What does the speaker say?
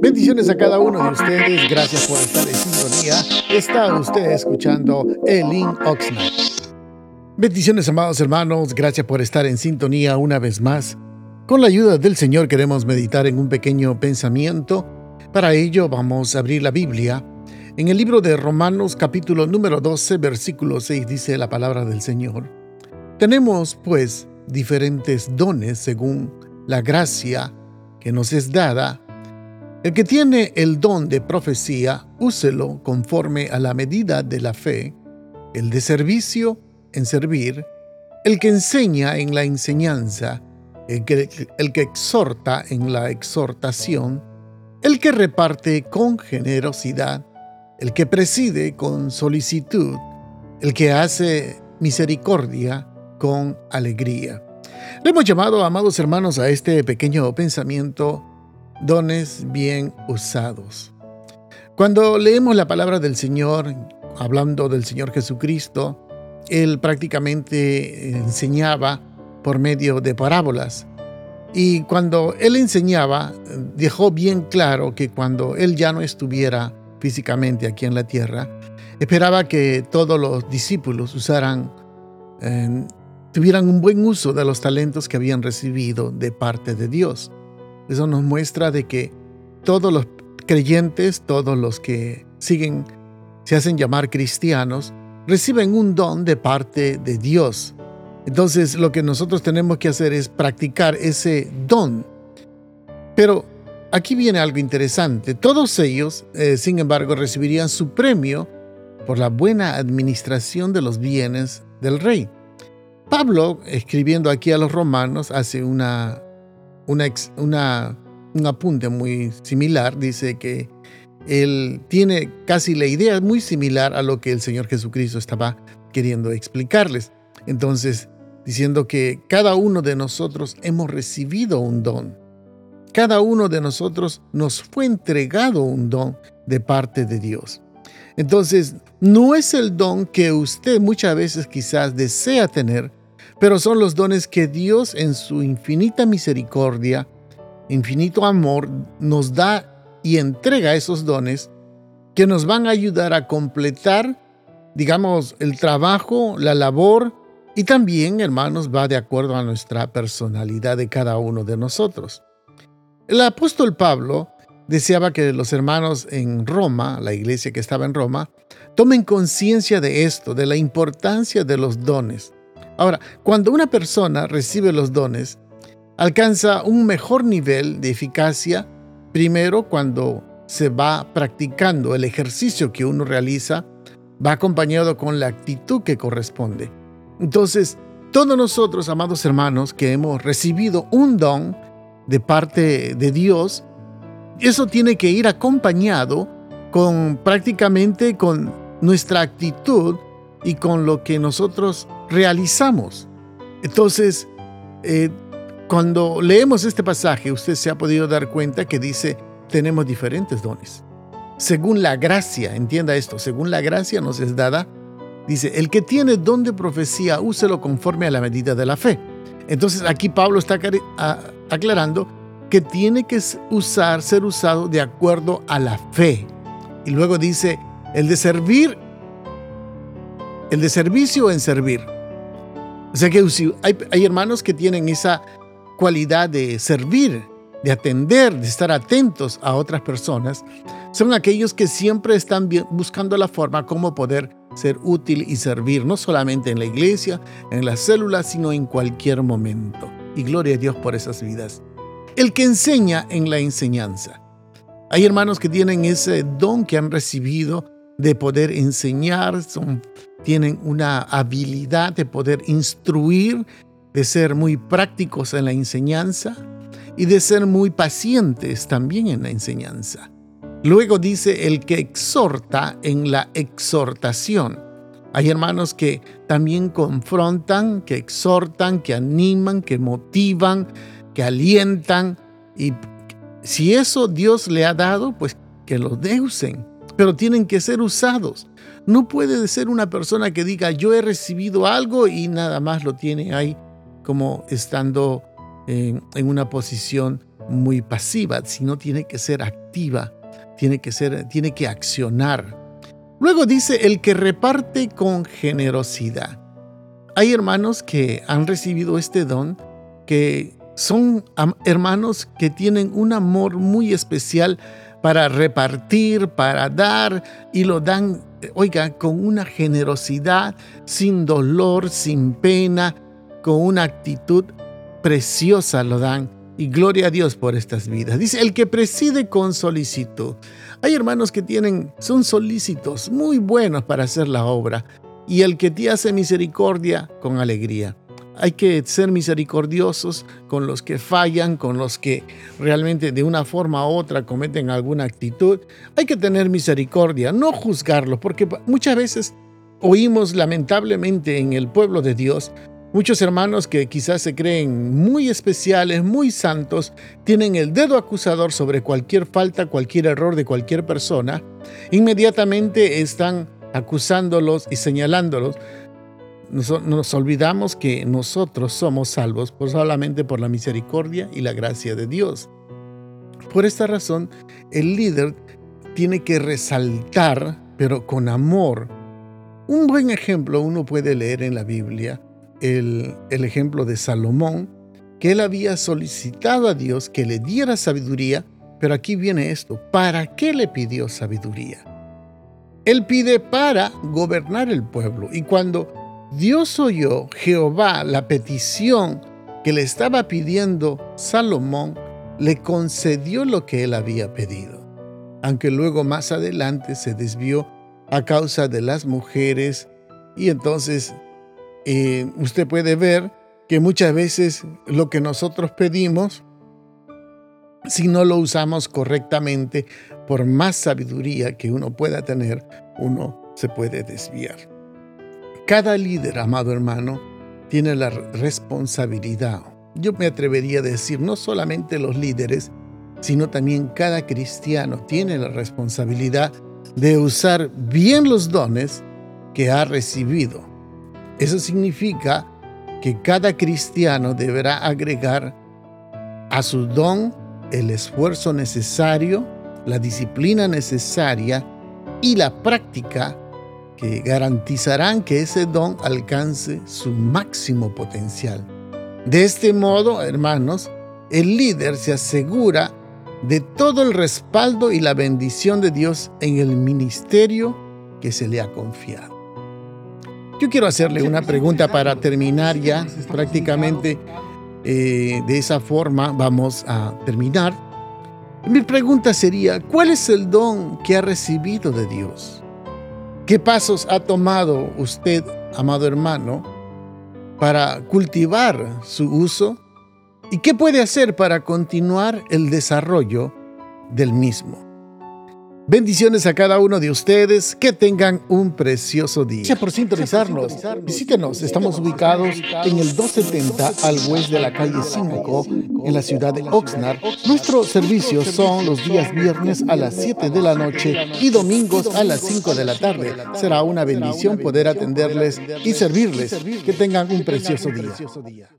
Bendiciones a cada uno de ustedes. Gracias por estar en sintonía. Está usted escuchando Elin Oxnard. Bendiciones, amados hermanos. Gracias por estar en sintonía una vez más. Con la ayuda del Señor queremos meditar en un pequeño pensamiento. Para ello vamos a abrir la Biblia. En el libro de Romanos capítulo número 12, versículo 6 dice la palabra del Señor. Tenemos pues diferentes dones según la gracia que nos es dada el que tiene el don de profecía, úselo conforme a la medida de la fe, el de servicio en servir, el que enseña en la enseñanza, el que, el que exhorta en la exhortación, el que reparte con generosidad, el que preside con solicitud, el que hace misericordia con alegría. Le hemos llamado, amados hermanos, a este pequeño pensamiento dones bien usados. Cuando leemos la palabra del Señor, hablando del Señor Jesucristo, Él prácticamente enseñaba por medio de parábolas. Y cuando Él enseñaba, dejó bien claro que cuando Él ya no estuviera físicamente aquí en la tierra, esperaba que todos los discípulos usaran, eh, tuvieran un buen uso de los talentos que habían recibido de parte de Dios. Eso nos muestra de que todos los creyentes, todos los que siguen, se hacen llamar cristianos, reciben un don de parte de Dios. Entonces lo que nosotros tenemos que hacer es practicar ese don. Pero aquí viene algo interesante. Todos ellos, eh, sin embargo, recibirían su premio por la buena administración de los bienes del rey. Pablo, escribiendo aquí a los romanos, hace una una, un apunte muy similar, dice que él tiene casi la idea muy similar a lo que el Señor Jesucristo estaba queriendo explicarles. Entonces, diciendo que cada uno de nosotros hemos recibido un don. Cada uno de nosotros nos fue entregado un don de parte de Dios. Entonces, no es el don que usted muchas veces quizás desea tener, pero son los dones que Dios en su infinita misericordia, infinito amor, nos da y entrega esos dones que nos van a ayudar a completar, digamos, el trabajo, la labor y también, hermanos, va de acuerdo a nuestra personalidad de cada uno de nosotros. El apóstol Pablo deseaba que los hermanos en Roma, la iglesia que estaba en Roma, tomen conciencia de esto, de la importancia de los dones. Ahora, cuando una persona recibe los dones, alcanza un mejor nivel de eficacia, primero cuando se va practicando el ejercicio que uno realiza, va acompañado con la actitud que corresponde. Entonces, todos nosotros, amados hermanos, que hemos recibido un don de parte de Dios, eso tiene que ir acompañado con prácticamente con nuestra actitud y con lo que nosotros realizamos. Entonces, eh, cuando leemos este pasaje, usted se ha podido dar cuenta que dice, tenemos diferentes dones. Según la gracia, entienda esto, según la gracia nos es dada, dice, el que tiene don de profecía, úselo conforme a la medida de la fe. Entonces aquí Pablo está aclarando que tiene que usar, ser usado de acuerdo a la fe. Y luego dice, el de servir el de servicio en servir. O sea que hay, hay hermanos que tienen esa cualidad de servir, de atender, de estar atentos a otras personas, son aquellos que siempre están buscando la forma como poder ser útil y servir, no solamente en la iglesia, en las células, sino en cualquier momento. Y gloria a Dios por esas vidas. El que enseña en la enseñanza. Hay hermanos que tienen ese don que han recibido de poder enseñar, son tienen una habilidad de poder instruir, de ser muy prácticos en la enseñanza y de ser muy pacientes también en la enseñanza. Luego dice el que exhorta en la exhortación. Hay hermanos que también confrontan, que exhortan, que animan, que motivan, que alientan. Y si eso Dios le ha dado, pues que lo usen. Pero tienen que ser usados. No puede ser una persona que diga yo he recibido algo y nada más lo tiene ahí como estando en, una posición muy pasiva, sino tiene que ser activa, tiene que, ser, tiene que accionar. Luego dice el que reparte con generosidad. Hay hermanos que han recibido este don, que son hermanos que tienen un amor muy especial para repartir, para dar, y lo dan, oiga, con una generosidad, sin dolor, sin pena, con una actitud preciosa lo dan. Y gloria a Dios por estas vidas. Dice, el que preside con solicitud. Hay hermanos que tienen, son solícitos, muy buenos para hacer la obra. Y el que te hace misericordia con alegría. Hay que ser misericordiosos con los que fallan, con los que realmente de una forma u otra cometen alguna actitud. Hay que tener misericordia, no juzgarlos, porque muchas veces oímos lamentablemente en el pueblo de Dios Muchos hermanos que quizás se creen muy especiales, muy santos, tienen el dedo acusador sobre cualquier falta, cualquier error de cualquier persona, inmediatamente están acusándolos y señalándolos nos, olvidamos que nosotros somos salvos por solamente por la misericordia y la gracia de Dios. Por esta razón, el líder tiene que resaltar, pero con amor. Un buen ejemplo uno puede leer en la Biblia, el, el ejemplo de Salomón, que él había solicitado a Dios que le diera sabiduría, pero aquí viene esto, ¿para qué le pidió sabiduría? Él pide para gobernar el pueblo y cuando Dios oyó Jehová la petición que le estaba pidiendo Salomón, le concedió lo que él había pedido, aunque luego más adelante se desvió a causa de las mujeres y entonces eh, usted puede ver que muchas veces lo que nosotros pedimos, si no lo usamos correctamente, por más sabiduría que uno pueda tener, uno se puede desviar. Cada líder, amado hermano, tiene la responsabilidad. Yo me atrevería a decir, no solamente los líderes, sino también cada cristiano tiene la responsabilidad de usar bien los dones que ha recibido. Eso significa que cada cristiano deberá agregar a su don el esfuerzo necesario, la disciplina necesaria y la práctica que garantizarán que ese don alcance su máximo potencial. De este modo, hermanos, el líder se asegura de todo el respaldo y la bendición de Dios en el ministerio que se le ha confiado. Yo quiero hacerle una pregunta para terminar ya prácticamente eh, de esa forma vamos a terminar. Mi pregunta sería, ¿cuál es el don que ha recibido de Dios? ¿Qué pasos ha tomado usted, amado hermano, para cultivar su uso? ¿Y qué puede hacer para continuar el desarrollo del mismo? Bendiciones a cada uno de ustedes. Que tengan un precioso día. Gracias por sintonizarnos. Visítenos. Estamos ubicados en el 270 al oeste de la calle 5 en la ciudad de Oxnard. Nuestros servicios son los días viernes a las 7 de la noche y domingos a las 5 de la tarde. Será una bendición poder atenderles y servirles. Que tengan un precioso día.